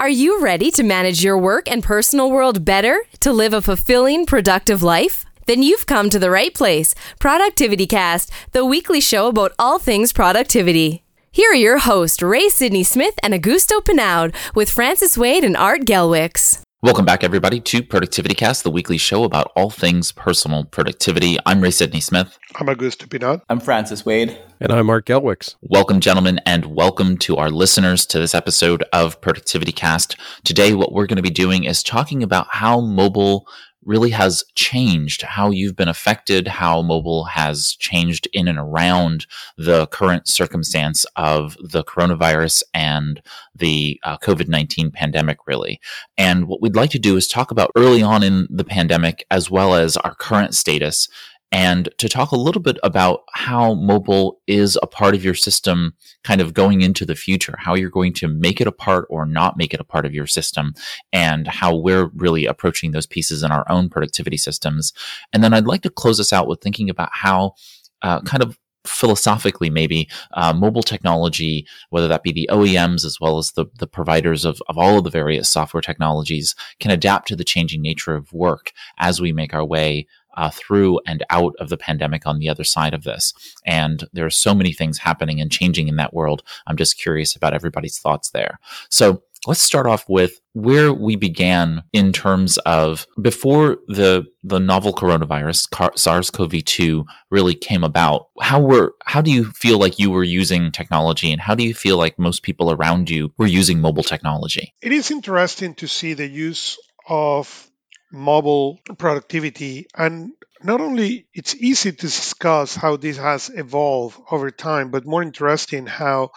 Are you ready to manage your work and personal world better to live a fulfilling, productive life? Then you've come to the right place. Productivity Cast, the weekly show about all things productivity. Here are your hosts, Ray Sidney Smith and Augusto Pinaud, with Francis Wade and Art Gelwicks. Welcome back, everybody, to Productivity Cast, the weekly show about all things personal productivity. I'm Ray Sidney Smith. I'm Augusto Pinaud. I'm Francis Wade. And I'm Art Gelwicks. Welcome, gentlemen, and welcome to our listeners to this episode of Productivity Cast. Today, what we're going to be doing is talking about how mobile really has changed how you've been affected, how mobile has changed in and around the current circumstance of the coronavirus and the uh, COVID 19 pandemic, really. And what we'd like to do is talk about early on in the pandemic as well as our current status and to talk a little bit about how mobile is a part of your system kind of going into the future, how you're going to make it a part or not make it a part of your system, and how we're really approaching those pieces in our own productivity systems. And then I'd like to close us out with thinking about how uh, kind of philosophically maybe uh, mobile technology whether that be the oems as well as the, the providers of, of all of the various software technologies can adapt to the changing nature of work as we make our way uh, through and out of the pandemic on the other side of this. And there are so many things happening and changing in that world. I'm just curious about everybody's thoughts there. So let's start off with where we began in terms of before the the novel coronavirus SARS-CoV-2 really came about how were how do you feel like you were using technology and how do you feel like most people around you were using mobile technology it is interesting to see the use of mobile productivity. And not only it's easy to discuss how this has evolved over time but more interesting how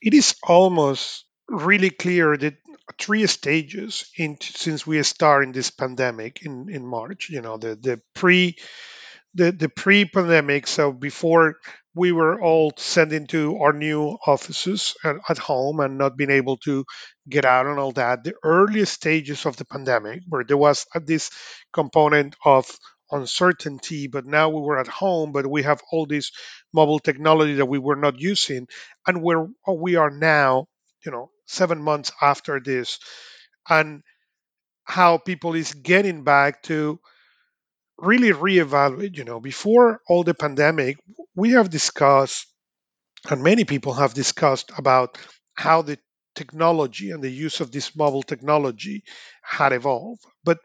it is almost really clear that three stages in since we start in this pandemic in in march you know the the pre the, the pre-pandemic so before we were all sent into our new offices at, at, home and not being able to get out and all that. The earliest stages of the pandemic, where there was this component of uncertainty, but now we were at home, but we have all this mobile technology that we were not using, and where we are now, you know, seven months after this, and how people is getting back to really reevaluate. You know, before all the pandemic, we have discussed, and many people have discussed about how the technology and the use of this mobile technology had evolved. But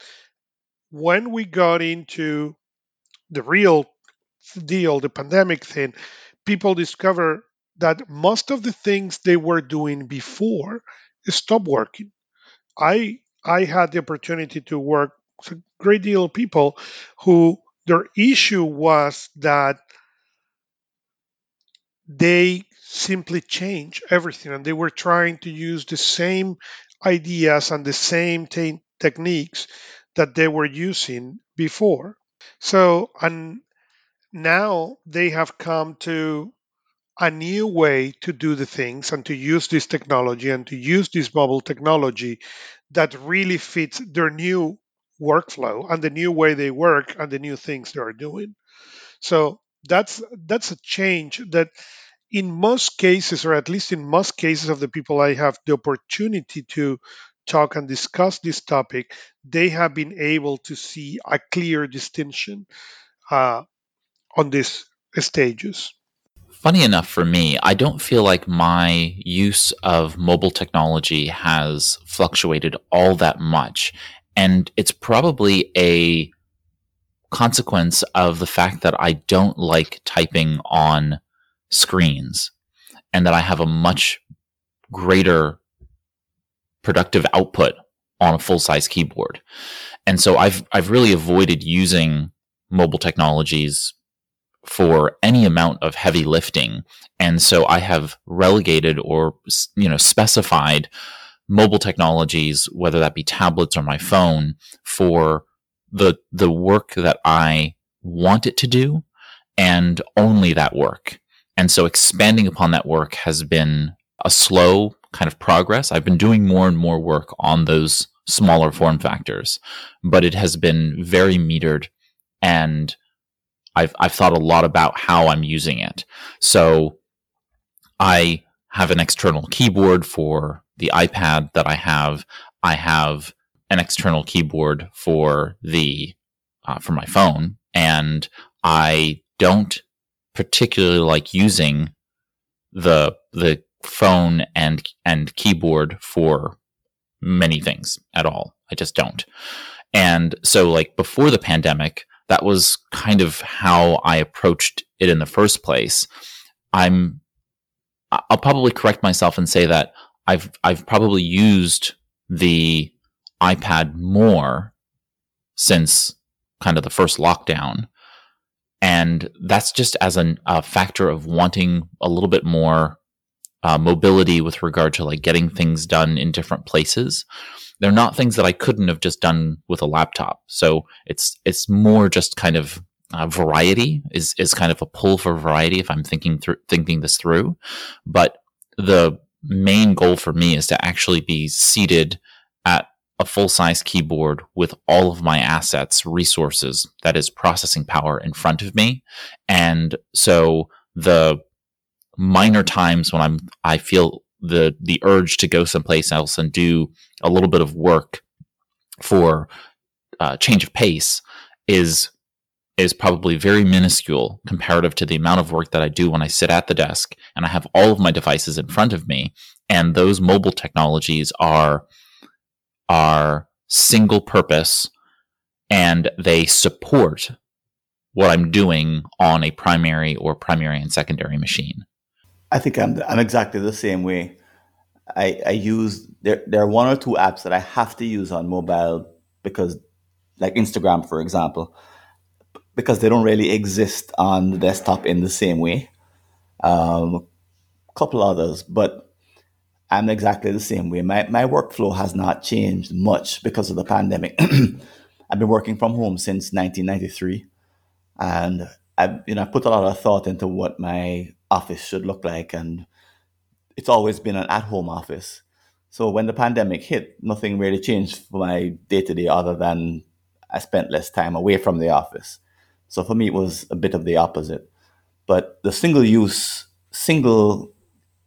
when we got into the real deal, the pandemic thing, people discover that most of the things they were doing before stopped working. I I had the opportunity to work great deal of people who their issue was that they simply change everything and they were trying to use the same ideas and the same te- techniques that they were using before. So and now they have come to a new way to do the things and to use this technology and to use this mobile technology that really fits their new workflow and the new way they work and the new things they are doing. So that's that's a change that in most cases, or at least in most cases of the people I have the opportunity to talk and discuss this topic, they have been able to see a clear distinction uh, on these stages. Funny enough for me, I don't feel like my use of mobile technology has fluctuated all that much. And it's probably a consequence of the fact that I don't like typing on screens and that I have a much greater productive output on a full size keyboard. And so I've I've really avoided using mobile technologies for any amount of heavy lifting. And so I have relegated or you know specified mobile technologies, whether that be tablets or my phone, for the the work that I want it to do and only that work. And so expanding upon that work has been a slow kind of progress. I've been doing more and more work on those smaller form factors, but it has been very metered and I've I've thought a lot about how I'm using it. So I have an external keyboard for the iPad that I have, I have an external keyboard for the uh, for my phone, and I don't particularly like using the the phone and and keyboard for many things at all. I just don't. And so like before the pandemic, that was kind of how I approached it in the first place. I'm I'll probably correct myself and say that I've I've probably used the iPad more since kind of the first lockdown. And that's just as an, a factor of wanting a little bit more uh, mobility with regard to like getting things done in different places. They're not things that I couldn't have just done with a laptop. So it's it's more just kind of uh, variety is is kind of a pull for variety if I'm thinking through thinking this through. But the main goal for me is to actually be seated at a full size keyboard with all of my assets, resources, that is processing power in front of me. And so the minor times when I'm I feel the the urge to go someplace else and do a little bit of work for uh, change of pace is is probably very minuscule comparative to the amount of work that I do when I sit at the desk and I have all of my devices in front of me and those mobile technologies are are single purpose and they support what I'm doing on a primary or primary and secondary machine. I think I'm I'm exactly the same way. I I use there there are one or two apps that I have to use on mobile because like Instagram for example because they don't really exist on the desktop in the same way. Um, a couple others, but I'm exactly the same way. My my workflow has not changed much because of the pandemic. I've been working from home since 1993, and I you know I put a lot of thought into what my office should look like. And it's always been an at home office. So when the pandemic hit, nothing really changed for my day to day other than I spent less time away from the office. So for me, it was a bit of the opposite. But the single use, single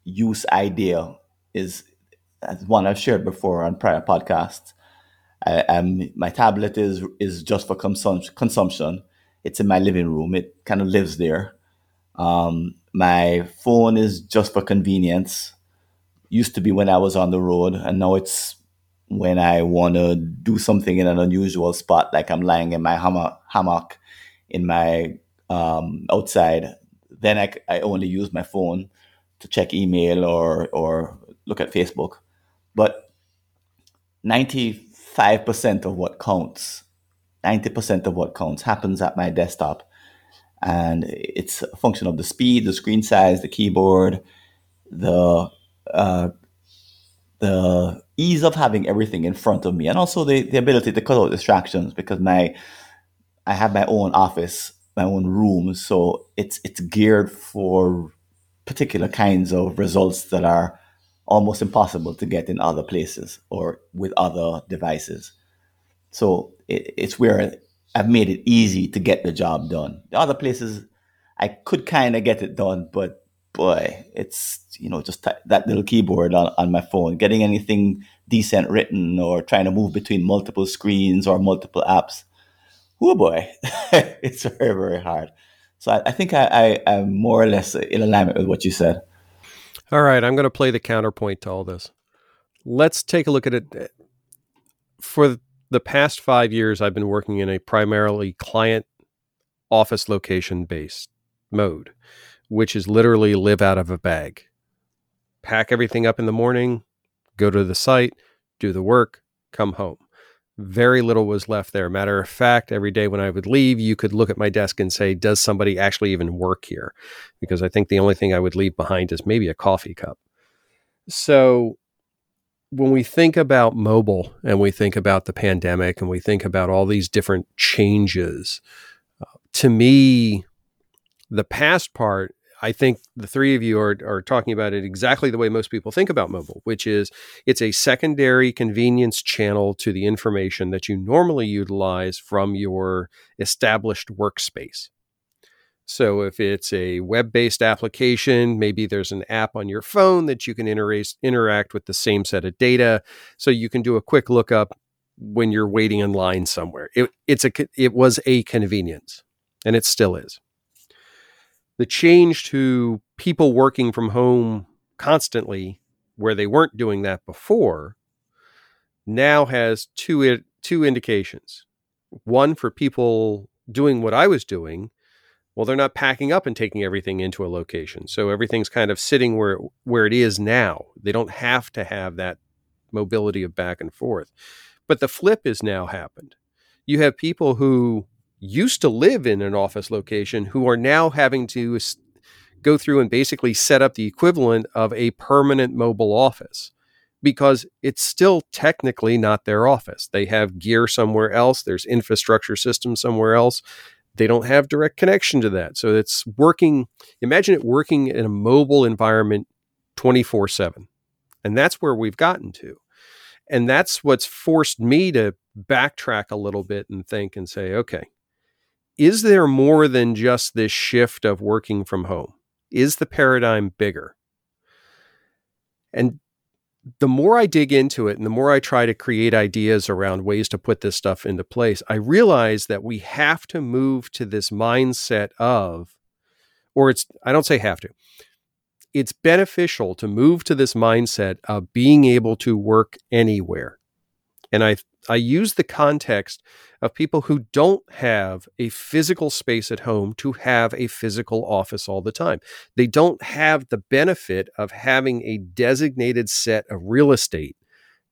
use idea is as one I've shared before on prior podcasts. I, um, my tablet is is just for consum- consumption. It's in my living room. It kind of lives there. Um, my phone is just for convenience. Used to be when I was on the road, and now it's when I want to do something in an unusual spot, like I'm lying in my hammock, hammock in my um, outside. Then I, I only use my phone to check email or or look at Facebook. But 95% of what counts, 90% of what counts happens at my desktop and it's a function of the speed, the screen size, the keyboard, the uh, the ease of having everything in front of me, and also the, the ability to cut out distractions because my I have my own office, my own room, so it's it's geared for particular kinds of results that are almost impossible to get in other places or with other devices. So it, it's where I've made it easy to get the job done. The other places, I could kind of get it done, but boy, it's you know just t- that little keyboard on, on my phone. Getting anything decent written or trying to move between multiple screens or multiple apps. Oh boy, it's very very hard. So I, I think I, I am more or less in alignment with what you said. All right, I'm going to play the counterpoint to all this. Let's take a look at it for the past five years, I've been working in a primarily client office location based mode, which is literally live out of a bag. Pack everything up in the morning, go to the site, do the work, come home. Very little was left there. Matter of fact, every day when I would leave, you could look at my desk and say, Does somebody actually even work here? Because I think the only thing I would leave behind is maybe a coffee cup. So when we think about mobile and we think about the pandemic and we think about all these different changes, uh, to me, the past part, I think the three of you are, are talking about it exactly the way most people think about mobile, which is it's a secondary convenience channel to the information that you normally utilize from your established workspace. So if it's a web-based application, maybe there's an app on your phone that you can interact with the same set of data. So you can do a quick lookup when you're waiting in line somewhere. It, it's a it was a convenience, and it still is. The change to people working from home constantly, where they weren't doing that before, now has two two indications. One for people doing what I was doing, well, they're not packing up and taking everything into a location. So everything's kind of sitting where where it is now. They don't have to have that mobility of back and forth. But the flip has now happened. You have people who used to live in an office location who are now having to go through and basically set up the equivalent of a permanent mobile office because it's still technically not their office. They have gear somewhere else, there's infrastructure systems somewhere else, they don't have direct connection to that. So it's working, imagine it working in a mobile environment 24 7. And that's where we've gotten to. And that's what's forced me to backtrack a little bit and think and say, okay, is there more than just this shift of working from home? Is the paradigm bigger? And the more I dig into it and the more I try to create ideas around ways to put this stuff into place, I realize that we have to move to this mindset of, or it's, I don't say have to, it's beneficial to move to this mindset of being able to work anywhere. And I I use the context of people who don't have a physical space at home to have a physical office all the time. They don't have the benefit of having a designated set of real estate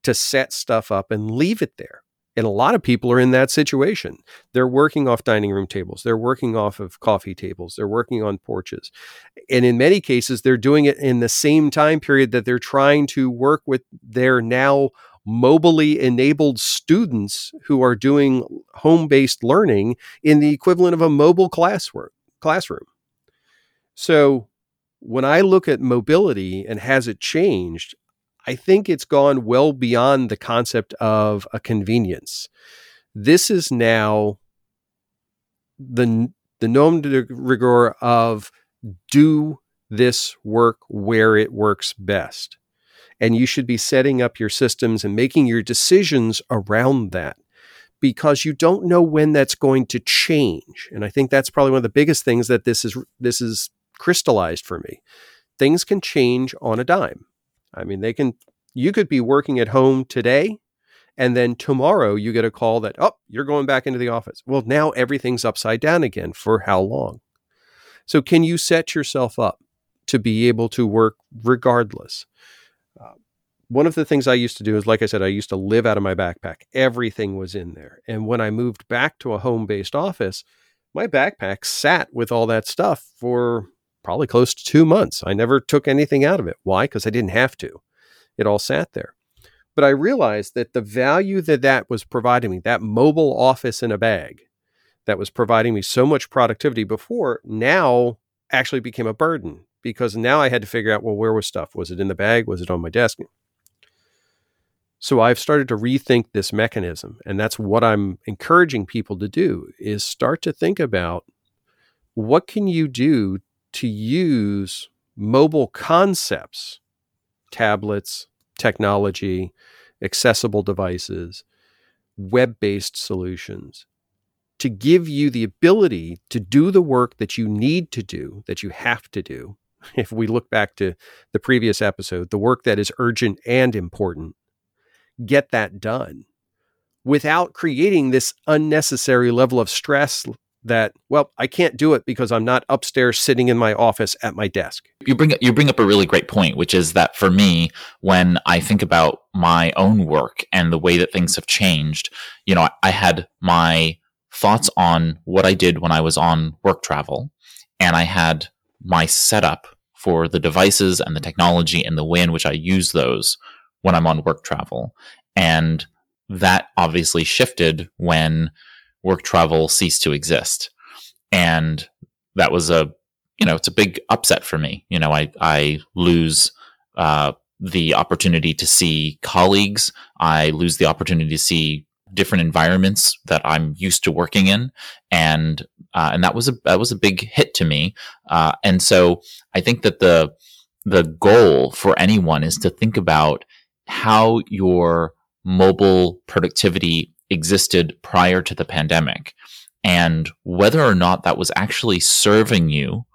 to set stuff up and leave it there. And a lot of people are in that situation. They're working off dining room tables, they're working off of coffee tables, they're working on porches. And in many cases, they're doing it in the same time period that they're trying to work with their now mobily enabled students who are doing home based learning in the equivalent of a mobile classroom. classroom. So when I look at mobility and has it changed, I think it's gone well beyond the concept of a convenience. This is now the the nom de rigueur of do this work where it works best and you should be setting up your systems and making your decisions around that because you don't know when that's going to change. And I think that's probably one of the biggest things that this is this is crystallized for me. Things can change on a dime. I mean, they can you could be working at home today and then tomorrow you get a call that oh, you're going back into the office. Well, now everything's upside down again for how long? So can you set yourself up to be able to work regardless? One of the things I used to do is, like I said, I used to live out of my backpack. Everything was in there. And when I moved back to a home based office, my backpack sat with all that stuff for probably close to two months. I never took anything out of it. Why? Because I didn't have to. It all sat there. But I realized that the value that that was providing me, that mobile office in a bag that was providing me so much productivity before, now actually became a burden because now I had to figure out, well, where was stuff? Was it in the bag? Was it on my desk? So I've started to rethink this mechanism and that's what I'm encouraging people to do is start to think about what can you do to use mobile concepts, tablets, technology, accessible devices, web-based solutions to give you the ability to do the work that you need to do, that you have to do. If we look back to the previous episode, the work that is urgent and important get that done without creating this unnecessary level of stress that well i can't do it because i'm not upstairs sitting in my office at my desk. You bring you bring up a really great point which is that for me when i think about my own work and the way that things have changed you know i had my thoughts on what i did when i was on work travel and i had my setup for the devices and the technology and the way in which i use those when I'm on work travel. And that obviously shifted when work travel ceased to exist. And that was a, you know, it's a big upset for me. You know, I, I lose, uh, the opportunity to see colleagues. I lose the opportunity to see different environments that I'm used to working in, and uh, and that was a that was a big hit to me. Uh, and so I think that the the goal for anyone is to think about how your mobile productivity existed prior to the pandemic and whether or not that was actually serving you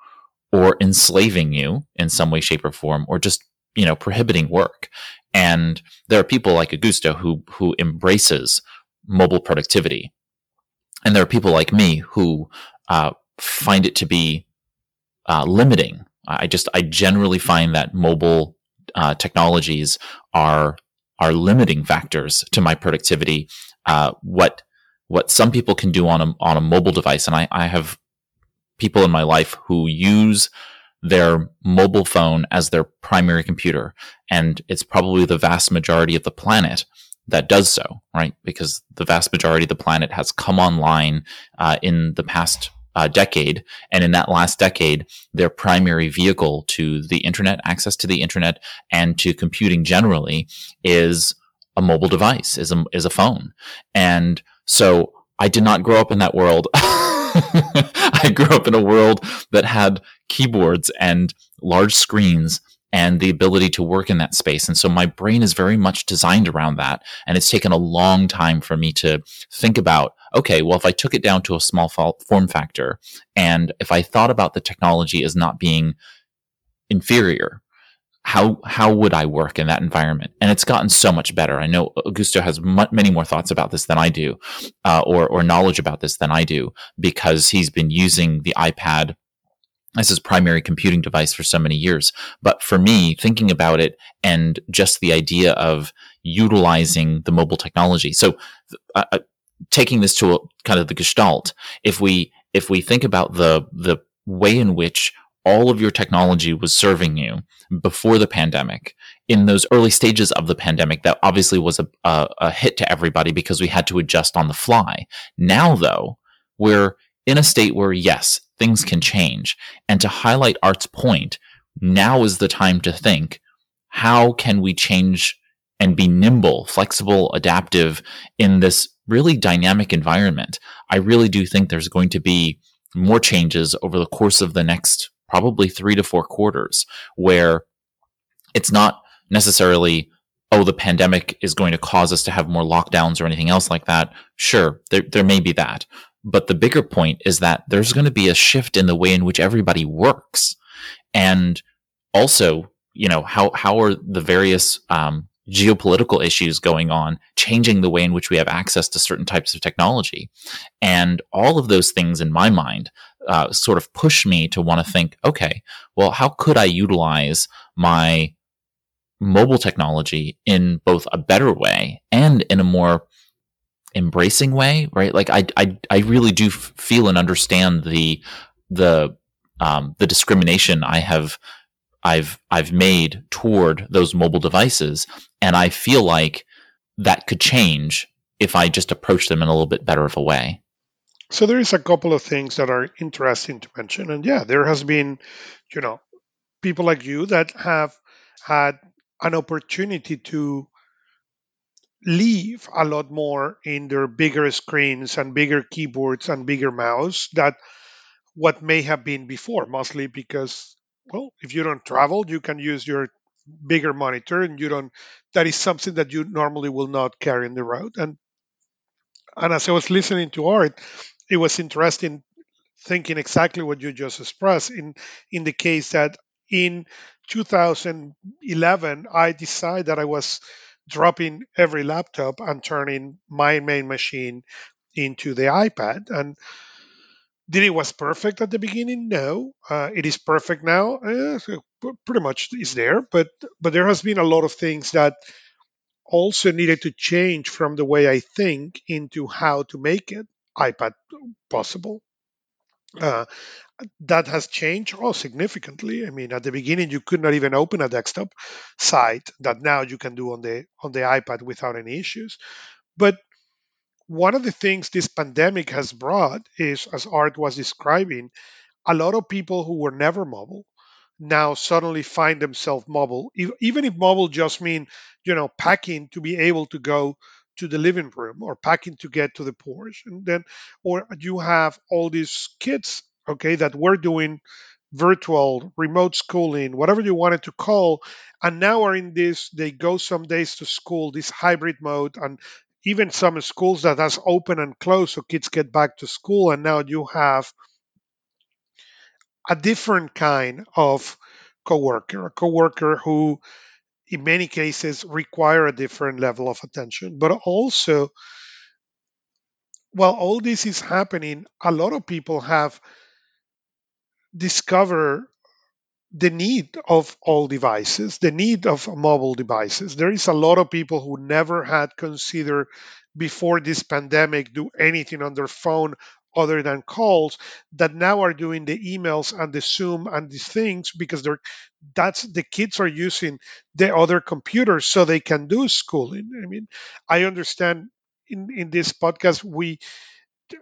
or enslaving you in some way shape or form or just you know prohibiting work. And there are people like augusto who who embraces mobile productivity. And there are people like me who uh, find it to be uh, limiting. I just I generally find that mobile uh, technologies are are limiting factors to my productivity. Uh, what what some people can do on a on a mobile device, and I, I have people in my life who use their mobile phone as their primary computer, and it's probably the vast majority of the planet that does so, right? Because the vast majority of the planet has come online uh, in the past uh, decade. And in that last decade, their primary vehicle to the internet, access to the internet, and to computing generally is a mobile device, is a, is a phone. And so I did not grow up in that world. I grew up in a world that had keyboards and large screens and the ability to work in that space. And so my brain is very much designed around that. And it's taken a long time for me to think about, okay, well, if I took it down to a small form factor and if I thought about the technology as not being inferior, how how would I work in that environment? And it's gotten so much better. I know Augusto has m- many more thoughts about this than I do, uh, or or knowledge about this than I do, because he's been using the iPad as his primary computing device for so many years. But for me, thinking about it and just the idea of utilizing the mobile technology. So, uh, uh, taking this to a, kind of the gestalt, if we if we think about the the way in which all of your technology was serving you before the pandemic in those early stages of the pandemic that obviously was a, a, a hit to everybody because we had to adjust on the fly now though we're in a state where yes things can change. And to highlight Art's point, now is the time to think how can we change and be nimble, flexible, adaptive in this really dynamic environment? I really do think there's going to be more changes over the course of the next probably three to four quarters where it's not necessarily oh, the pandemic is going to cause us to have more lockdowns or anything else like that. Sure, there, there may be that. But the bigger point is that there's going to be a shift in the way in which everybody works. And also, you know, how, how are the various, um, geopolitical issues going on, changing the way in which we have access to certain types of technology. And all of those things in my mind uh, sort of push me to want to think, okay, well, how could I utilize my mobile technology in both a better way and in a more embracing way, right? Like I, I, I really do feel and understand the, the, um, the discrimination I have, I've, I've made toward those mobile devices. And I feel like that could change if I just approach them in a little bit better of a way. So there is a couple of things that are interesting to mention. And yeah, there has been, you know, people like you that have had an opportunity to leave a lot more in their bigger screens and bigger keyboards and bigger mouse that what may have been before mostly because well if you don't travel you can use your bigger monitor and you don't that is something that you normally will not carry in the road and and as i was listening to art it was interesting thinking exactly what you just expressed in in the case that in 2011 i decided that i was dropping every laptop and turning my main machine into the iPad. And did it was perfect at the beginning? No, uh, it is perfect now. Uh, pretty much is there, but but there has been a lot of things that also needed to change from the way I think into how to make it iPad possible. Uh, that has changed oh significantly. I mean at the beginning you could not even open a desktop site that now you can do on the on the ipad without any issues. But one of the things this pandemic has brought is as art was describing a lot of people who were never mobile now suddenly find themselves mobile even if mobile just mean you know packing to be able to go to the living room or packing to get to the porch and then or you have all these kids okay that were doing virtual remote schooling whatever you wanted to call and now are in this they go some days to school this hybrid mode and even some schools that has open and closed so kids get back to school and now you have a different kind of coworker a coworker who in many cases require a different level of attention but also while all this is happening a lot of people have discovered the need of all devices, the need of mobile devices. There is a lot of people who never had considered before this pandemic do anything on their phone other than calls that now are doing the emails and the zoom and these things because they're that's the kids are using the other computers so they can do schooling. I mean i understand in in this podcast we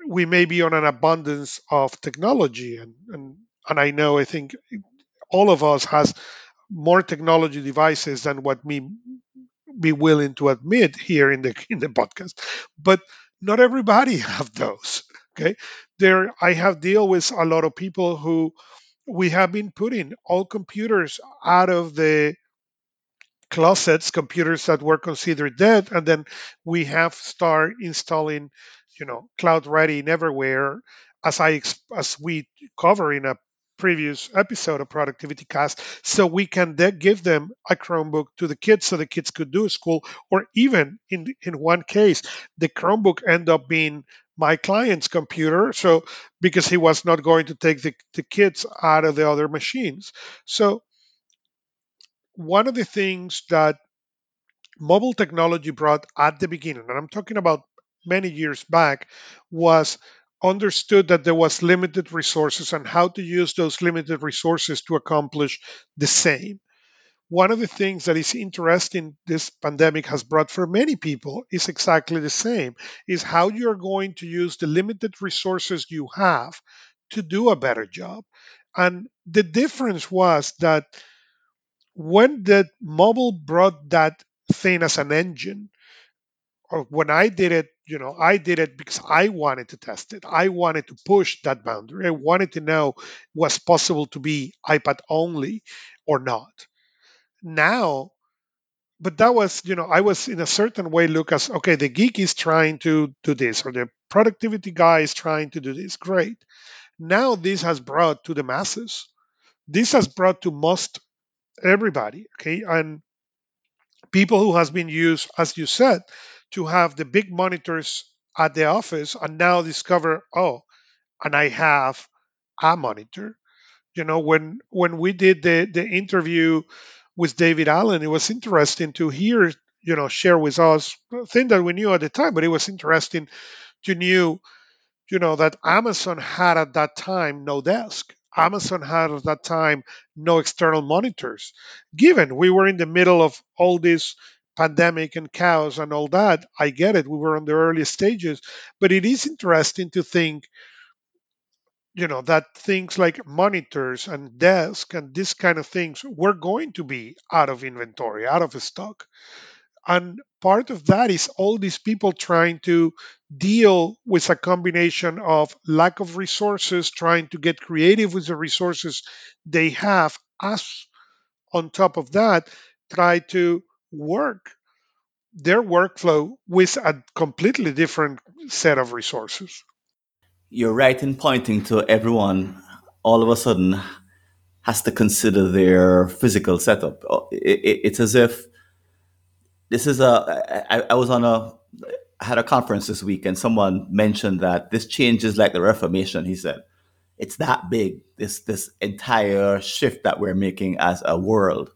we may be on an abundance of technology and and and i know i think all of us has more technology devices than what me be willing to admit here in the in the podcast but not everybody have those okay there i have deal with a lot of people who we have been putting all computers out of the closets computers that were considered dead and then we have start installing you know CloudReady everywhere as i as we cover in a previous episode of productivity cast. So we can then give them a chromebook to the kids so the kids could do school or even in in one case the chromebook end up being my client's computer so because he was not going to take the, the kids out of the other machines. So one of the things that mobile technology brought at the beginning and i'm talking about many years back was understood that there was limited resources and how to use those limited resources to accomplish the same one of the things that is interesting this pandemic has brought for many people is exactly the same is how you're going to use the limited resources you have to do a better job. And the difference was that when the mobile brought that thing as an engine or when i did it you know i did it because i wanted to test it. I wanted to push that boundary. I wanted to know was possible to be ipad only or not now but that was you know i was in a certain way lucas okay the geek is trying to do this or the productivity guy is trying to do this great. Now this has brought to the masses. This has brought to most everybody okay and people who has been used as you said to have the big monitors at the office and now discover oh and i have a monitor. You know when when we did the the interview with david allen it was interesting to hear you know share with us a thing that we knew at the time but it was interesting to knew you know that amazon had at that time no desk. Amazon had at that time no external monitors. Given we were in the middle of all this pandemic and chaos and all that i get it we were on the early stages but it is interesting to think you know that things like monitors and desk and this kind of things were going to be out of inventory out of stock. And part of that is all these people trying to deal with a combination of lack of resources trying to get creative with the resources they have as on top of that try to work their workflow with a completely different set of resources You're right in pointing to everyone all of a sudden has to consider their physical setup. Oh, it- it- It's as if this is a. I, I was on a. I had a conference this week, and someone mentioned that this change is like the Reformation. He said, "It's that big. This this entire shift that we're making as a world."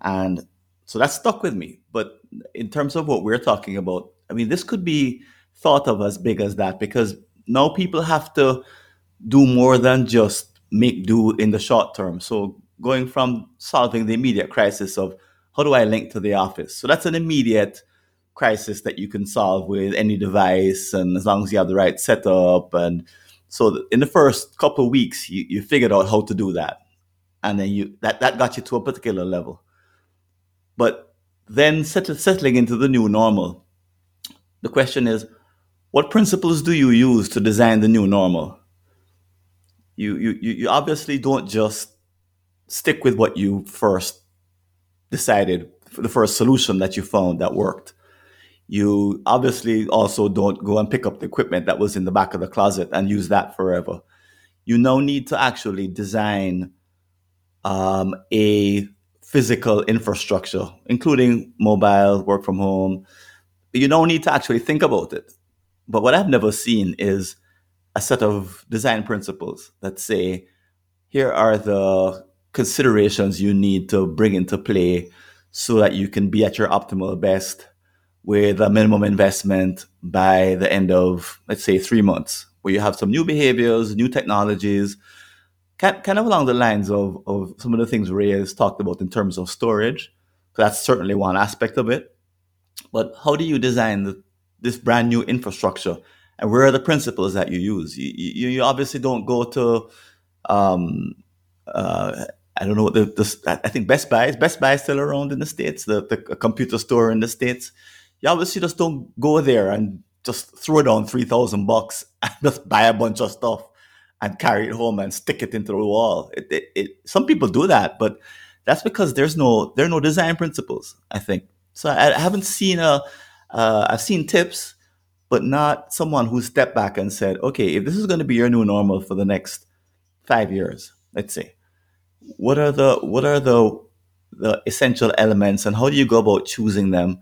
And so that stuck with me. But in terms of what we're talking about, I mean, this could be thought of as big as that because now people have to do more than just make do in the short term. So going from solving the immediate crisis of how do I link to the office? So that's an immediate crisis that you can solve with any device and as long as you have the right setup and so in the first couple of weeks you, you figured out how to do that and then you that, that got you to a particular level but then settle, settling into the new normal, the question is, what principles do you use to design the new normal? You, you, you obviously don't just stick with what you first decided, the first solution that you found that worked. You obviously also don't go and pick up the equipment that was in the back of the closet and use that forever. You now need to actually design um, a physical infrastructure, including mobile, work from home. You don't need to actually think about it. But what I've never seen is a set of design principles that say, here are the considerations you need to bring into play so that you can be at your optimal best with a minimum investment by the end of, let's say, three months, where you have some new behaviors, new technologies, kind of along the lines of, of some of the things Ray has talked about in terms of storage. That's certainly one aspect of it. But how do you design the, this brand new infrastructure? And where are the principles that you use? You, you, you obviously don't go to, um, uh, I don't know the, the, I think Best Buy is Best Buy is still around in the States, the, the computer store in the States. You obviously just don't go there and just throw down 3000 bucks and just buy a bunch of stuff and carry it home and stick it into the wall. It, it, it, some people do that, but that's because there's no there are no design principles. I think so. I, I haven't seen a uh, I've seen tips, but not someone who stepped back and said, okay, if this is going to be your new normal for the next five years, let's say, what are the what are the the essential elements and how do you go about choosing them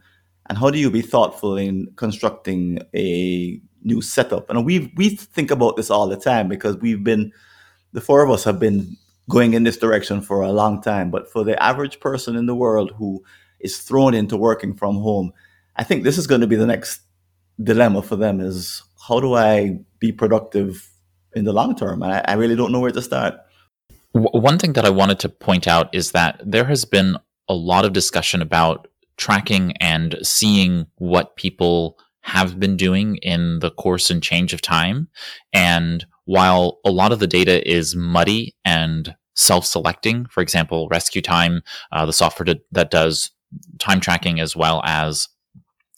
and how do you be thoughtful in constructing a new setup. And we we think about this all the time because we've been the four of us have been going in this direction for a long time. But for the average person in the world who is thrown into working from home, I think this is going to be the next dilemma for them is how do I be productive in the long term? I, I really don't know where to start. One thing that I wanted to point out is that there has been a lot of discussion about tracking and seeing what people have been doing in the course and change of time. And while a lot of the data is muddy and self-selecting, for example, RescueTime, uh, the software that does time tracking as well as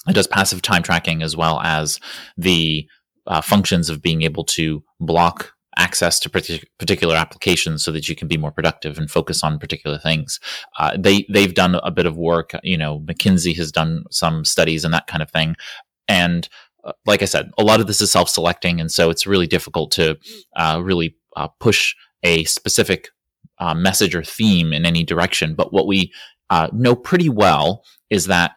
it does passive time tracking as well as the uh, functions of being able to block access to particular applications so that you can be more productive and focus on particular things. Uh, they they've done a bit of work. You know, McKinsey has done some studies and that kind of thing. And uh, like I said, a lot of this is self selecting. And so it's really difficult to uh, really uh, push a specific uh, message or theme in any direction. But what we know pretty well is that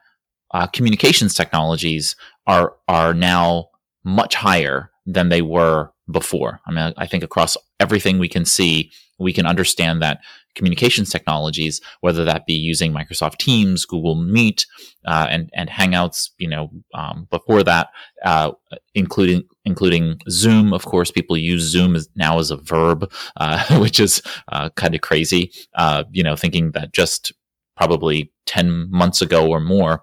uh, communications technologies are, are now much higher than they were before. I mean, I think across everything we can see, we can understand that communications technologies, whether that be using Microsoft Teams, Google Meet, uh, and and Hangouts. You know, um, before that, uh, including including Zoom. Of course, people use Zoom as, now as a verb, uh, which is uh, kind of crazy. Uh, you know, thinking that just probably ten months ago or more,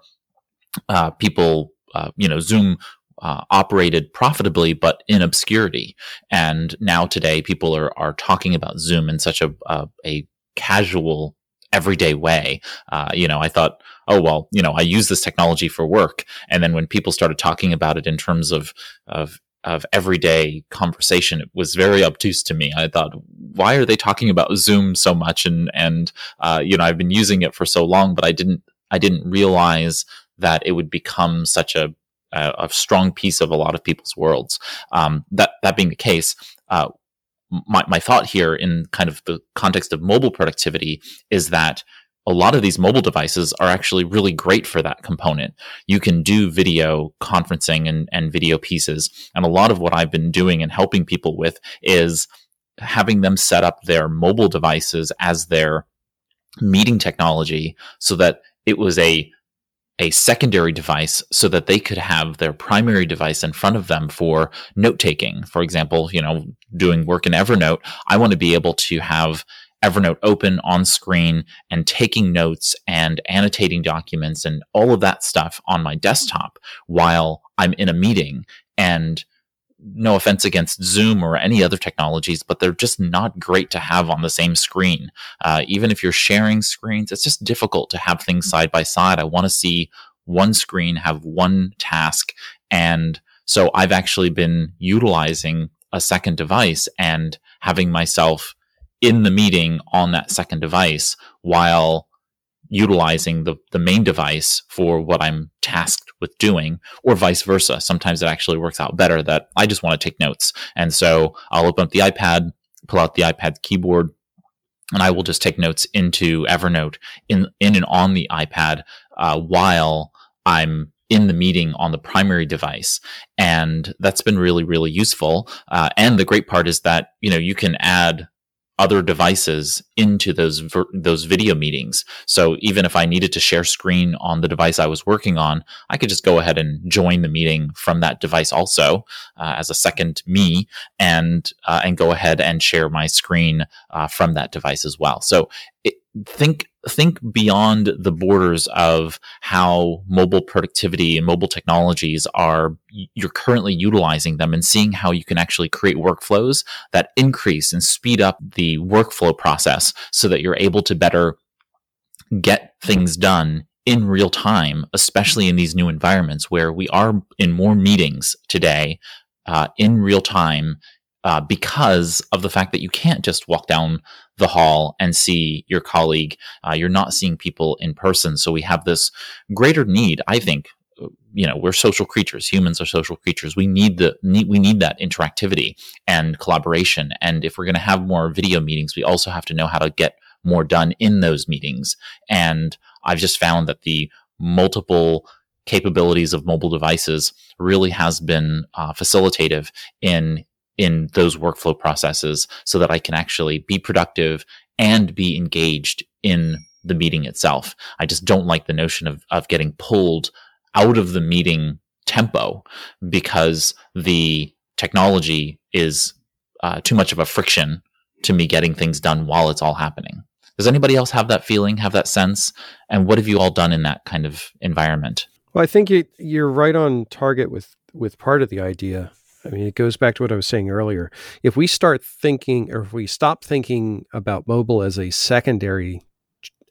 uh, people. you know, Zoom uh, operated profitably, but in obscurity. And now today, people are are talking about Zoom in such a a, a casual everyday way. Uh, you know, I thought, oh well, you know, I use this technology for work, and then when people started talking about it in terms of of of everyday conversation, it was very obtuse to me. I thought, why are they talking about Zoom so much? And and uh, you know, I've been using it for so long, but I didn't I didn't realize that it would become such a a, a strong piece of a lot of people's worlds. Um, that that being the case, uh, my, my thought here in kind of the context of mobile productivity is that a lot of these mobile devices are actually really great for that component. You can do video conferencing and, and video pieces. And a lot of what I've been doing and helping people with is having them set up their mobile devices as their meeting technology so that it was a a secondary device so that they could have their primary device in front of them for note taking. For example, you know, doing work in Evernote, I want to be able to have Evernote open on screen and taking notes and annotating documents and all of that stuff on my desktop while I'm in a meeting. And no offense against Zoom or any other technologies, but they're just not great to have on the same screen. Uh, even if you're sharing screens, it's just difficult to have things side by side. I want to see one screen have one task And so I've actually been utilizing a second device and having myself in the meeting on that second device while utilizing the, the main device for what I'm tasked with doing, or vice versa. Sometimes it actually works out better that I just want to take notes. And so I'll open up the iPad, pull out the iPad keyboard, and I will just take notes into Evernote in in and on the iPad uh, while I'm in the meeting on the primary device and that's been really really useful uh, and the great part is that you know you can add other devices into those ver- those video meetings. So even if I needed to share screen on the device I was working on, I could just go ahead and join the meeting from that device also uh, as a second me, and uh, and go ahead and share my screen uh, from that device as well. So it, think think beyond the borders of how mobile productivity and mobile technologies are you're currently utilizing them and seeing how you can actually create workflows that increase and speed up the workflow process so that you're able to better get things done in real time especially in these new environments where we are in more meetings today uh, in real time uh, because of the fact that you can't just walk down the hall and see your colleague. Uh, you're not seeing people in person. So we have this greater need, I think. You know, we're social creatures. Humans are social creatures. We need the need, we need that interactivity and collaboration. And if we're going to have more video meetings, we also have to know how to get more done in those meetings. And I've just found that the multiple capabilities of mobile devices really has been uh, facilitative in in those workflow processes so that I can actually be productive and be engaged in the meeting itself. I just don't like the notion of, of getting pulled out of the meeting tempo because the technology is uh, too much of a friction to me getting things done while it's all happening. Does anybody else have that feeling, have that sense? And what have you all done in that kind of environment? Well, I think you, you're right on target with with part of the idea. I mean, it goes back to what I was saying earlier. If we start thinking, or if we stop thinking about mobile as a secondary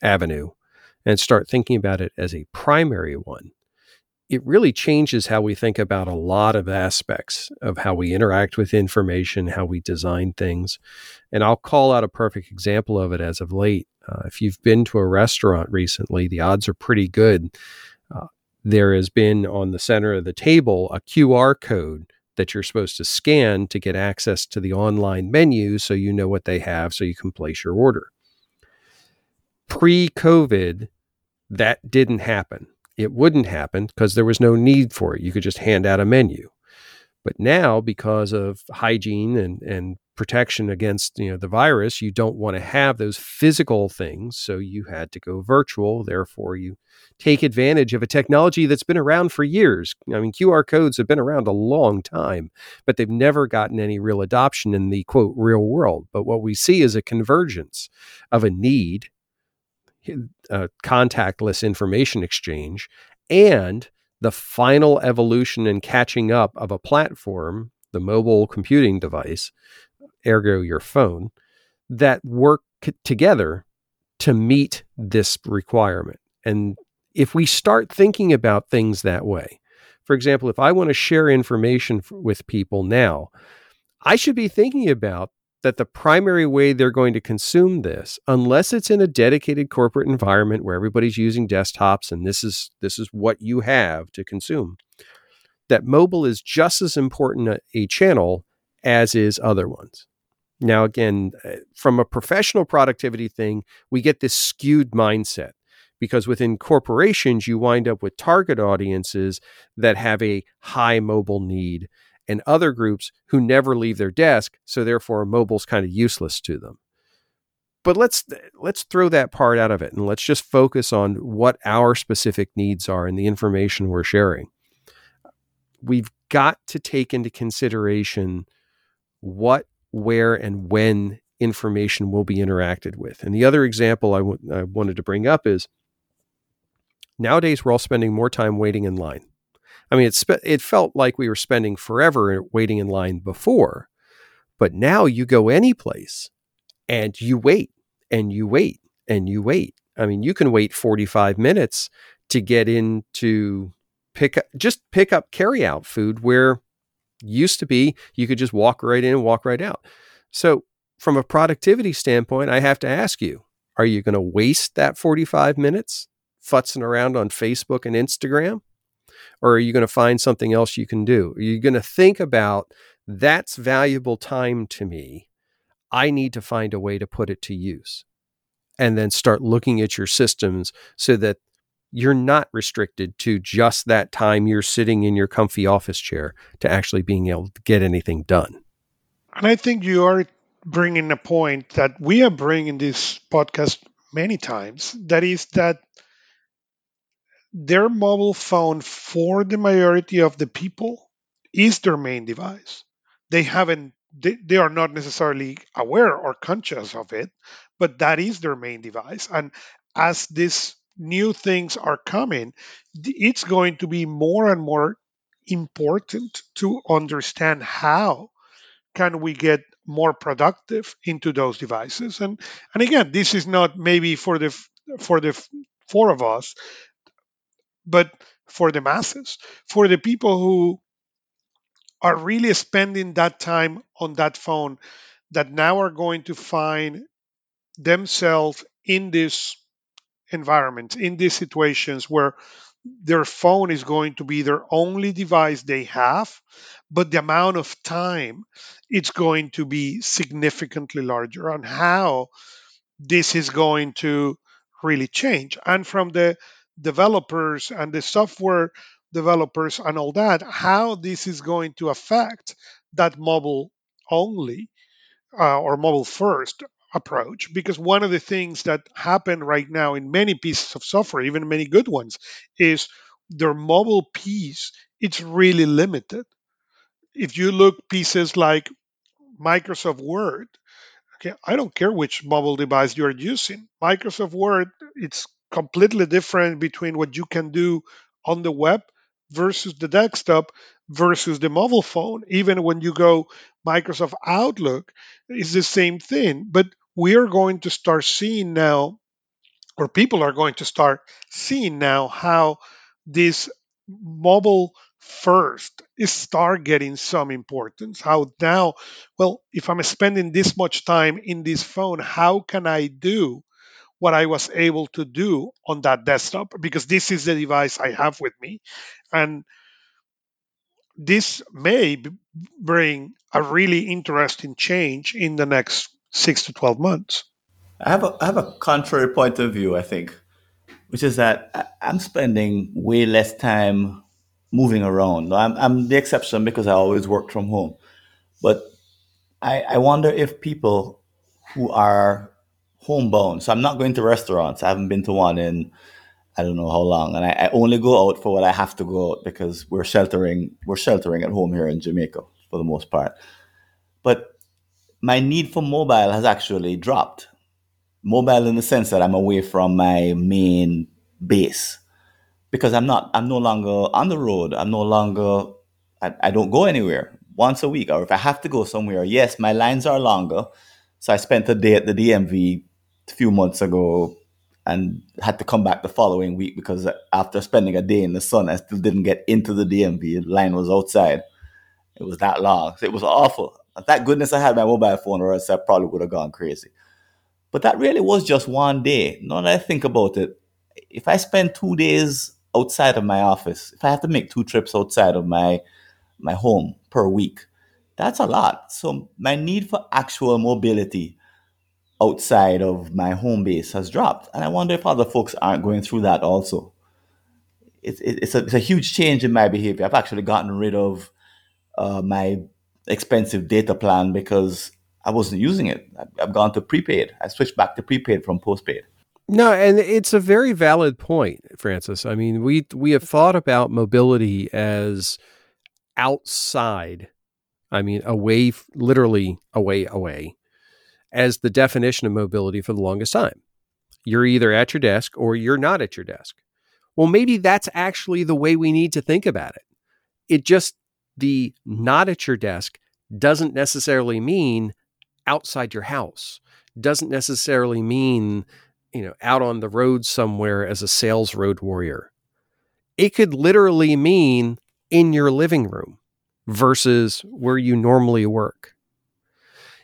avenue and start thinking about it as a primary one, it really changes how we think about a lot of aspects of how we interact with information, how we design things. And I'll call out a perfect example of it as of late. Uh, if you've been to a restaurant recently, the odds are pretty good. Uh, there has been on the center of the table a QR code that you're supposed to scan to get access to the online menu so you know what they have so you can place your order. Pre COVID, that didn't happen. It wouldn't happen because there was no need for it. You could just hand out a menu. But now, because of hygiene and, and protection against you know the virus, you don't want to have those physical things, so you had to go virtual. Therefore, you take advantage of a technology that's been around for years. I mean, QR codes have been around a long time, but they've never gotten any real adoption in the quote real world. But what we see is a convergence of a need, a contactless information exchange, and the final evolution and catching up of a platform, the mobile computing device, ergo your phone, that work together to meet this requirement. And if we start thinking about things that way, for example, if I want to share information f- with people now, I should be thinking about that the primary way they're going to consume this unless it's in a dedicated corporate environment where everybody's using desktops and this is this is what you have to consume that mobile is just as important a, a channel as is other ones now again uh, from a professional productivity thing we get this skewed mindset because within corporations you wind up with target audiences that have a high mobile need and other groups who never leave their desk, so therefore mobile's kind of useless to them. But let's let's throw that part out of it and let's just focus on what our specific needs are and the information we're sharing. We've got to take into consideration what, where, and when information will be interacted with. And the other example I, w- I wanted to bring up is nowadays we're all spending more time waiting in line. I mean, it spe- it felt like we were spending forever waiting in line before, but now you go any place and you wait and you wait and you wait. I mean, you can wait 45 minutes to get into pick up, just pick up carry out food where used to be you could just walk right in and walk right out. So from a productivity standpoint, I have to ask you, are you going to waste that 45 minutes futzing around on Facebook and Instagram? Or are you going to find something else you can do? Are you going to think about that's valuable time to me? I need to find a way to put it to use. And then start looking at your systems so that you're not restricted to just that time you're sitting in your comfy office chair to actually being able to get anything done. And I think you are bringing a point that we are bringing this podcast many times. That is that their mobile phone for the majority of the people is their main device. They haven't they, they are not necessarily aware or conscious of it, but that is their main device. And as these new things are coming, it's going to be more and more important to understand how can we get more productive into those devices. And and again this is not maybe for the for the four of us but for the masses for the people who are really spending that time on that phone that now are going to find themselves in this environment in these situations where their phone is going to be their only device they have, but the amount of time it's going to be significantly larger on how this is going to really change. And from the developers and the software developers and all that, how this is going to affect that mobile only uh, or mobile first approach because one of the things that happen right now in many pieces of software even many good ones is their mobile piece it's really limited. If you look pieces like microsoft word okay i don't care which mobile device you're using microsoft word it's completely different between what you can do on the web versus the desktop versus the mobile phone. Even when you go microsoft outlook is the same thing but we are going to start seeing now, or people are going to start seeing now, how this mobile first is start getting some importance. How now, well, if I'm spending this much time in this phone, how can I do what I was able to do on that desktop? Because this is the device I have with me. And this may bring a really interesting change in the next six to 12 months. I have a, I have a contrary point of view, I think, which is that I'm spending way less time moving around. I'm, I'm the exception because I always work from home. But I, I wonder if people who are homebound, so I'm not going to restaurants. I haven't been to one in I don't know how long, and I, I, only go out for what I have to go out because we're sheltering we're sheltering at home here in Jamaica for the most part. But my need for mobile has actually dropped. Mobile in the sense that I'm away from my main base because I'm not, I'm no longer on the road. I'm no longer, I, I don't go anywhere once a week. Or if I have to go somewhere, yes, my lines are longer. So I spent a day at the DMV a few months ago and had to come back the following week because after spending a day in the sun, I still didn't get into the DMV. The line was outside. It was that long. It was awful. Thank goodness I had my mobile phone, or else I probably would have gone crazy. But that really was just one day. Now that I think about it, if I spend two days outside of my office, if I have to make two trips outside of my my home per week, that's a lot. So my need for actual mobility outside of my home base has dropped, and I wonder if other folks aren't going through that also. It's it's a, it's a huge change in my behavior. I've actually gotten rid of uh, my expensive data plan because I wasn't using it. I've gone to prepaid. I switched back to prepaid from postpaid. No, and it's a very valid point, Francis. I mean, we we have thought about mobility as outside. I mean, away, literally away, away, as the definition of mobility for the longest time. You're either at your desk or you're not at your desk. Well, maybe that's actually the way we need to think about it. It just the not at your desk doesn't necessarily mean outside your house, doesn't necessarily mean, you know, out on the road somewhere as a sales road warrior. It could literally mean in your living room versus where you normally work.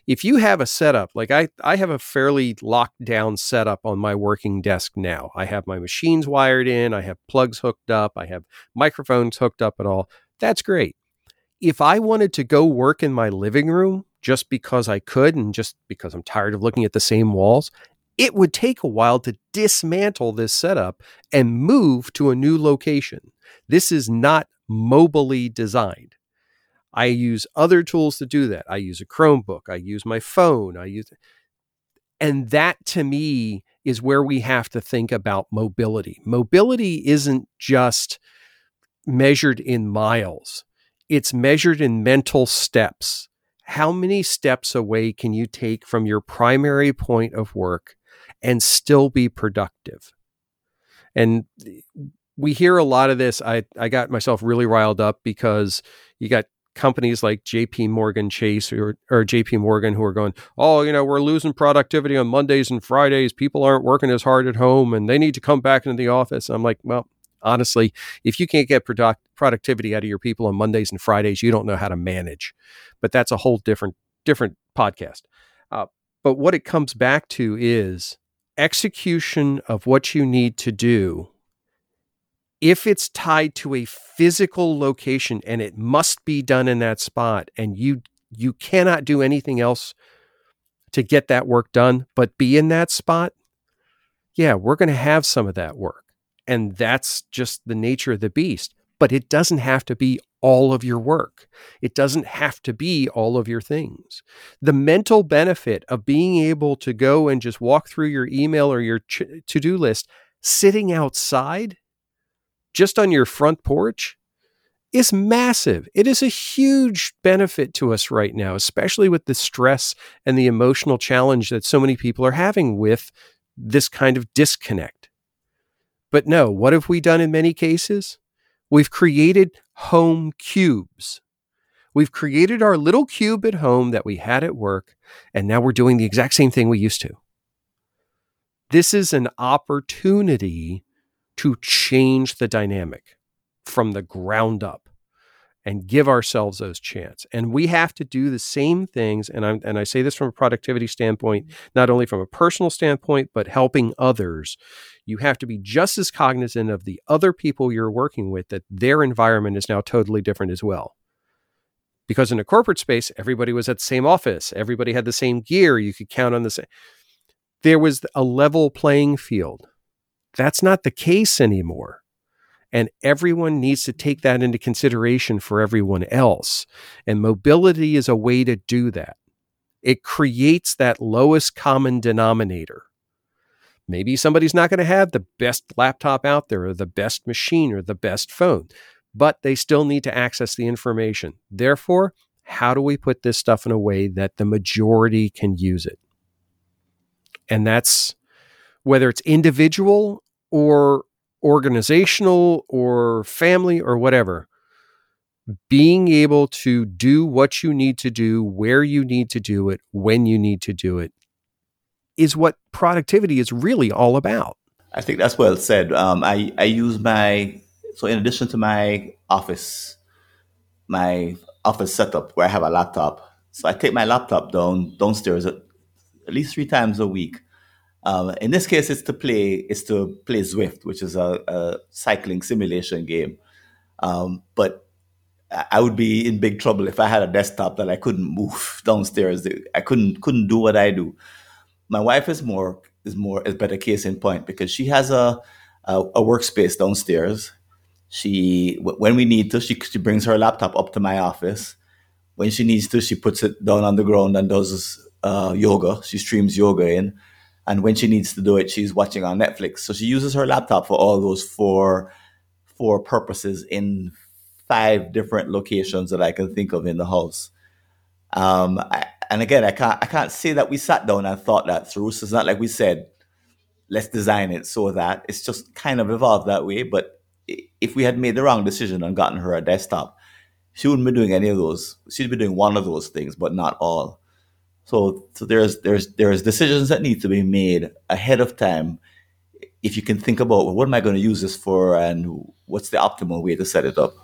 If you have a setup, like I, I have a fairly locked down setup on my working desk now. I have my machines wired in, I have plugs hooked up, I have microphones hooked up and all. That's great. If I wanted to go work in my living room just because I could and just because I'm tired of looking at the same walls, it would take a while to dismantle this setup and move to a new location. This is not mobily designed. I use other tools to do that. I use a Chromebook, I use my phone, I use and that to me is where we have to think about mobility. Mobility isn't just measured in miles. It's measured in mental steps. How many steps away can you take from your primary point of work and still be productive? And eh, we hear a lot of this. I, I got myself really riled up because you got companies like JP Morgan Chase or, or JP Morgan who are going, oh, you know, we're losing productivity on Mondays and Fridays. People aren't working as hard at home and they need to come back into the office. I'm like, well, honestly, if you can't get product, productivity out of your people on Mondays and Fridays, you don't know how to manage. But that's a whole different different podcast. Uh, but what it comes back to is execution of what you need to do if it's tied to a physical location and it must be done in that spot and you you cannot do anything else to get that work done but be in that spot yeah we're going to have some of that work and that's just the nature of the beast but it doesn't have to be all of your work. It doesn't have to be all of your things. The mental benefit of being able to go and just walk through your email or your ch- to do list sitting outside just on your front porch is massive. It is a huge benefit to us right now, especially with the stress and the emotional challenge that so many people are having with this kind of disconnect. But no, what have we done in many cases? We've created home cubes. We've created our little cube at home that we had at work, and now we're doing the exact same thing we used to. This is an opportunity to change the dynamic from the ground up and give ourselves those chance. And we have to do the same things. And I and I say this from a productivity standpoint, mm-hmm. not only from a personal standpoint, but helping others. You have to be just as cognizant of the other people you're working with that their environment is now totally different as well. Because in a corporate space, everybody was at the same office, everybody had the same gear, you could count on the same. There was a level playing field that's not the case anymore. And everyone needs to take that into consideration for everyone else. And mobility is a way to do that. It creates that lowest common denominator. Maybe somebody's not going to have the best laptop out there or the best machine or the best phone, but they still need to access the information. Therefore, how do we put this stuff in a way that the majority can use it? And that's whether it's individual or organizational or family or whatever, being able to do what you need to do, where you need to do it, when you need to do it, is what productivity is really all about. I think that's well said. Um, I, I use my, so in addition to my office, my office setup where I have a laptop, so I take my laptop down downstairs at, at least three times a week um, in this case, it's to play it's to play Zwift, which is a, a cycling simulation game. Um, but I would be in big trouble if I had a desktop that I couldn't move downstairs. I couldn't couldn't do what I do. My wife is more is more is better case in point because she has a a, a workspace downstairs. She when we need to, she she brings her laptop up to my office. When she needs to, she puts it down on the ground and does uh, yoga. She streams yoga in and when she needs to do it, she's watching on Netflix. So she uses her laptop for all those four four purposes in five different locations that I can think of in the house. Um, I, and again, I can't I can't say that we sat down and thought that through. So it's not like we said, let's design it so that it's just kind of evolved that way. But if we had made the wrong decision and gotten her a desktop, she wouldn't be doing any of those. She'd be doing one of those things, but not all. So, so there's there's there's decisions that need to be made ahead of time if you can think about well, what am I going to use this for and what's the optimal way to set it up.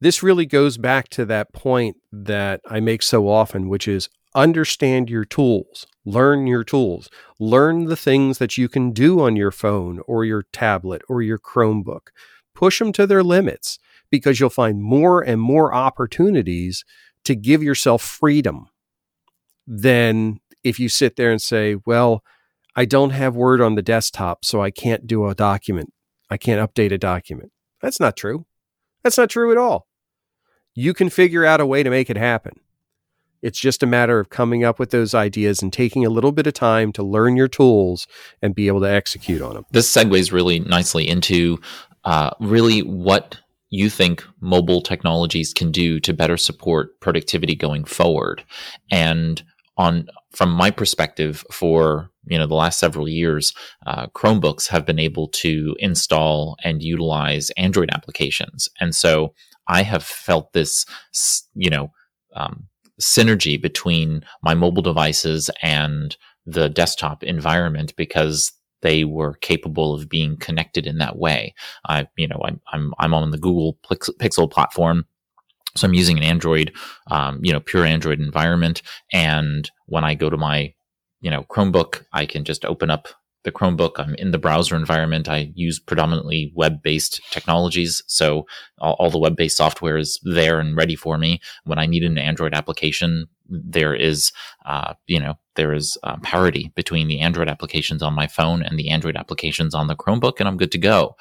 This really goes back to that point that I make so often, which is understand your tools, learn your tools, learn the things that you can do on your phone or your tablet or your Chromebook. Push them to their limits because you'll find more and more opportunities to give yourself freedom than if you sit there and say, well, I don't have Word on the desktop, so I can't do a document. I can't update a document. That's not true. That's not true at all. You can figure out a way to make it happen. It's just a matter of coming up with those ideas and taking a little bit of time to learn your tools and be able to execute on them. This segues really nicely into uh, really what you think mobile technologies can do to better support productivity going forward. And on from my perspective, for you know the last several years, uh, Chromebooks have been able to install and utilize Android applications, and so I have felt this, you know. Um, synergy between my mobile devices and the desktop environment because they were capable of being connected in that way. I, you know, I'm, I'm, I'm on the Google Pixel platform. So I'm using an Android, um, you know, pure Android environment. And when I go to my, you know, Chromebook, I can just open up the Chromebook. I'm in the browser environment. I use predominantly web based technologies. So all, all the web based software is there and ready for me. When I need an Android application, there is, uh, you know, there is uh, parity between the Android applications on my phone and the Android applications on the Chromebook, and I'm good to go.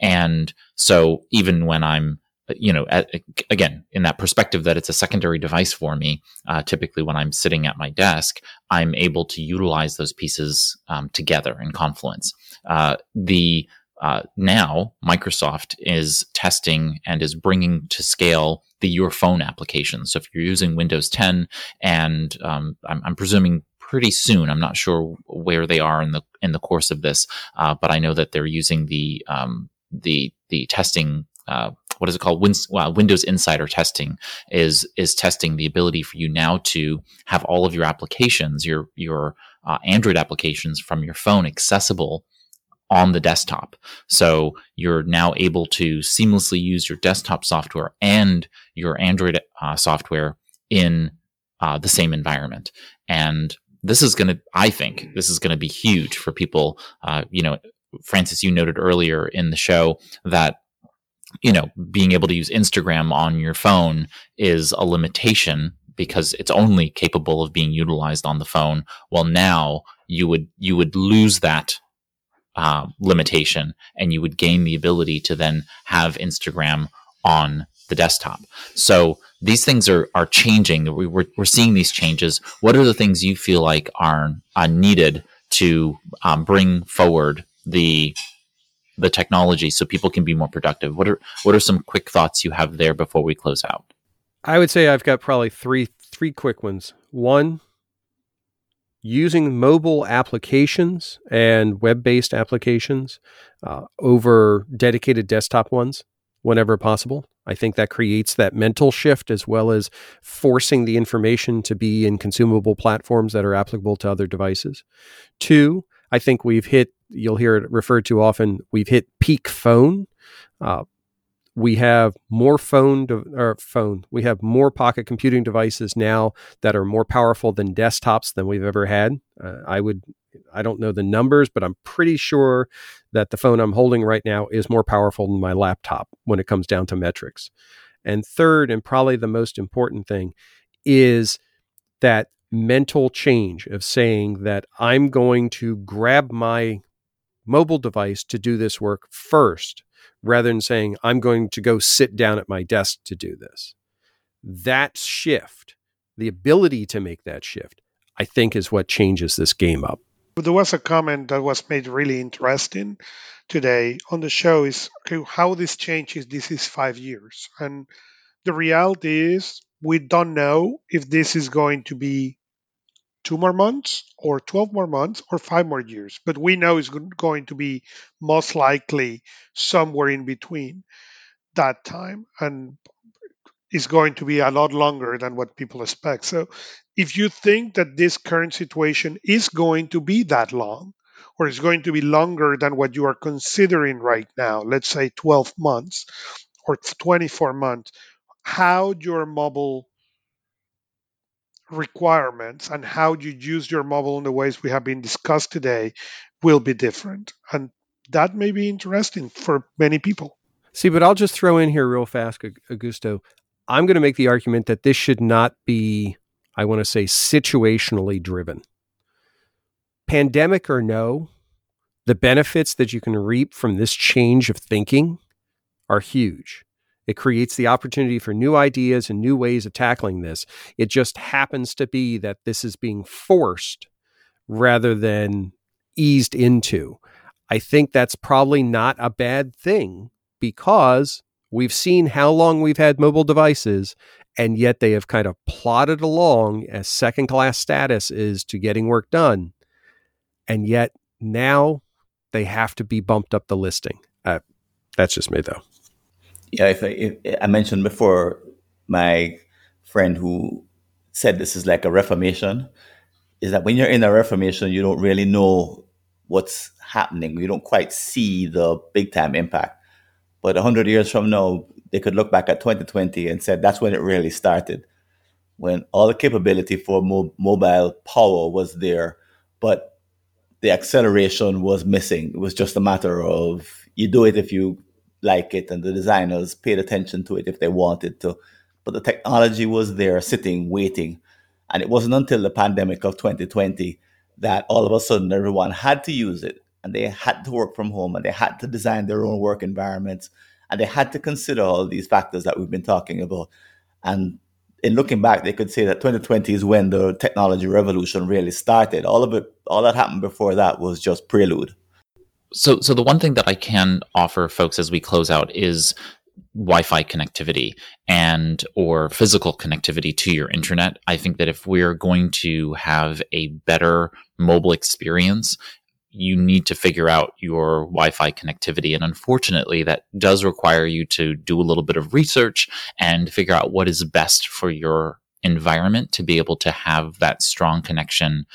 And so even when I'm you know, at, again, in that perspective that it's a secondary device for me, uh, typically when I'm sitting at my desk, I'm able to utilize those pieces um, together in Confluence. Uh, the uh, now Microsoft is testing and is bringing to scale the Your Phone application. So if you're using Windows 10, and um, I'm, I'm, presuming pretty soon, I'm not sure where they are in the in the course of this, uh, but I know that they're using the um, the the testing uh, what is it called? Well, Windows Insider testing is is testing the ability for you now to have all of your applications, your your uh, Android applications from your phone accessible on the desktop. So you're now able to seamlessly use your desktop software and your Android uh, software in uh, the same environment. And this is going to, I think, this is going to be huge for people. Uh, you know, Francis, you noted earlier in the show that you know, being able to use Instagram on your phone is a limitation because it's only capable of being utilized on the phone. Well, now you would you would lose that uh, limitation, and you would gain the ability to then have Instagram on the desktop. So these things are are changing. We, we're we're seeing these changes. What are the things you feel like are, are needed to um, bring forward the the technology so people can be more productive. What are what are some quick thoughts you have there before we close out? I would say I've got probably three three quick ones. One, using mobile applications and web-based applications uh, over dedicated desktop ones whenever possible. I think that creates that mental shift as well as forcing the information to be in consumable platforms that are applicable to other devices. Two, I think we've hit, you'll hear it referred to often, we've hit peak phone. Uh, we have more phone de- or phone. We have more pocket computing devices now that are more powerful than desktops than we've ever had. Uh, I would, I don't know the numbers, but I'm pretty sure that the phone I'm holding right now is more powerful than my laptop when it comes down to metrics. And third, and probably the most important thing, is that mental change of saying that I'm going to grab my mobile device to do this work first rather than saying I'm going to go sit down at my desk to do this. That shift, the ability to make that shift, I think is what changes this game up. There was a comment that was made really interesting today on the show is okay, how this changes this is five years. And the reality is we don't know if this is going to be two more months or 12 more months or five more years. But we know it's going to be most likely somewhere in between that time. And is going to be a lot longer than what people expect. So if you think that this current situation is going to be that long, or it's going to be longer than what you are considering right now, let's say 12 months or 24 months, how your mobile requirements and how you use your mobile in the ways we have been discussed today will be different. And that may be interesting for many people. See, but I'll just throw in here real fast, Augusto. I'm going to make the argument that this should not be, I want to say, situationally driven. Pandemic or no, the benefits that you can reap from this change of thinking are huge. It creates the opportunity for new ideas and new ways of tackling this. It just happens to be that this is being forced rather than eased into. I think that's probably not a bad thing because we've seen how long we've had mobile devices and yet they have kind of plodded along as second class status is to getting work done. And yet now they have to be bumped up the listing. Uh, that's just me though yeah, if I, if I mentioned before, my friend who said this is like a reformation, is that when you're in a reformation, you don't really know what's happening. You don't quite see the big time impact. But 100 years from now, they could look back at 2020 and said that's when it really started, when all the capability for mo- mobile power was there, but the acceleration was missing. It was just a matter of you do it if you like it and the designers paid attention to it if they wanted to. But the technology was there sitting, waiting. And it wasn't until the pandemic of 2020 that all of a sudden everyone had to use it and they had to work from home and they had to design their own work environments and they had to consider all these factors that we've been talking about. And in looking back, they could say that 2020 is when the technology revolution really started. All of it, all that happened before that was just prelude. So, so the one thing that I can offer folks as we close out is Wi-Fi connectivity and or physical connectivity to your internet. I think that if we're going to have a better mobile experience, you need to figure out your Wi-Fi connectivity. And unfortunately, that does require you to do a little bit of research and figure out what is best for your environment to be able to have that strong connection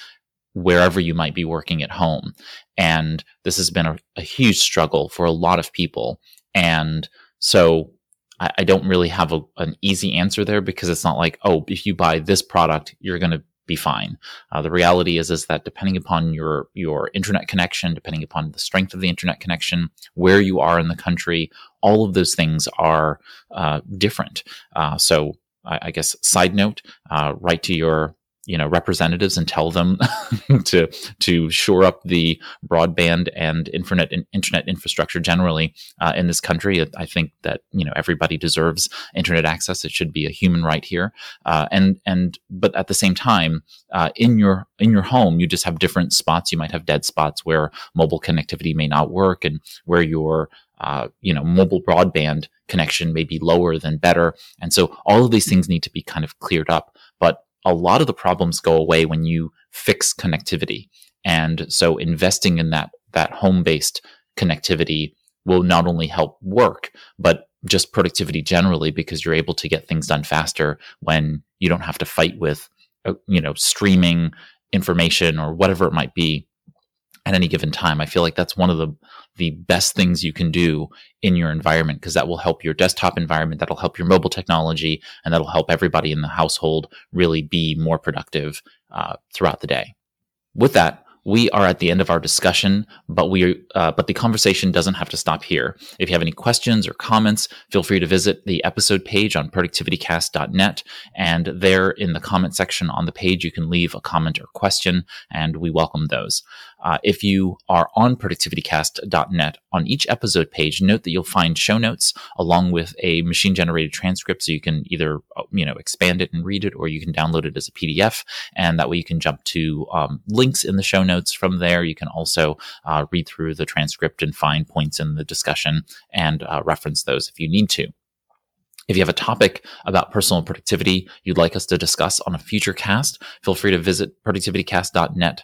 wherever you might be working at home. And this has been a, a huge struggle for a lot of people. And so I, I don't really have a, an easy answer there because it's not like, oh, if you buy this product, you're going to be fine. Uh, the reality is is that depending upon your your internet connection, depending upon the strength of the internet connection, where you are in the country, all of those things are uh, different. Uh, so I, I, guess side note, uh, write to your you know representatives and tell them to to shore up the broadband and internet and internet infrastructure generally uh, in this country. I think that you know everybody deserves internet access. It should be a human right here. Uh, and and but at the same time, uh, in your in your home, you just have different spots. You might have dead spots where mobile connectivity may not work, and where your uh, you know mobile broadband connection may be lower than better. And so all of these things need to be kind of cleared up. But a lot of the problems go away when you fix connectivity. And so investing in that, that home based connectivity will not only help work, but just productivity generally, because you're able to get things done faster when you don't have to fight with, uh, you know, streaming information or whatever it might be at any given time. I feel like that's one of the the best things you can do in your environment because that will help your desktop environment, that'll help your mobile technology, and that'll help everybody in the household really be more productive uh, throughout the day. With that, we are at the end of our discussion, but we uh, but the conversation doesn't have to stop here. If you have any questions or comments, feel free to visit the episode page on productivitycast.net, and there in the comment section on the page, you can leave a comment or question, and we welcome those. Uh, if you are on productivitycast.net on each episode page, note that you'll find show notes along with a machine generated transcript. So you can either, uh, you know, expand it and read it, or you can download it as a PDF. And that way you can jump to um, links in the show notes from there. You can also uh, read through the transcript and find points in the discussion and uh, reference those if you need to. If you have a topic about personal productivity you'd like us to discuss on a future cast, feel free to visit productivitycast.net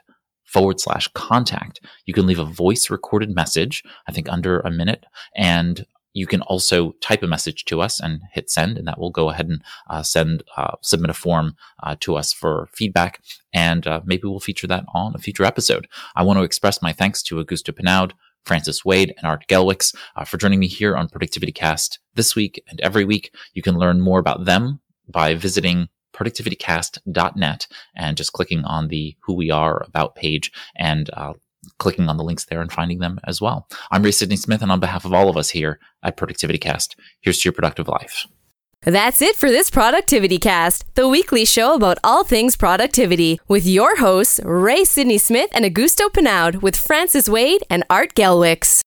forward slash contact. You can leave a voice recorded message, I think under a minute, and you can also type a message to us and hit send, and that will go ahead and uh, send uh, submit a form uh, to us for feedback, and uh, maybe we'll feature that on a future episode. I want to express my thanks to Augusto Pinaud, Francis Wade, and Art Gelwicks uh, for joining me here on Productivity Cast this week and every week. You can learn more about them by visiting productivitycast.net and just clicking on the Who We Are About page and uh, clicking on the links there and finding them as well. I'm Ray Sidney Smith, and on behalf of all of us here at Productivity Cast, here's to your productive life. That's it for this Productivity Cast, the weekly show about all things productivity, with your hosts, Ray Sidney Smith and Augusto Pinaud, with Francis Wade and Art Gelwicks.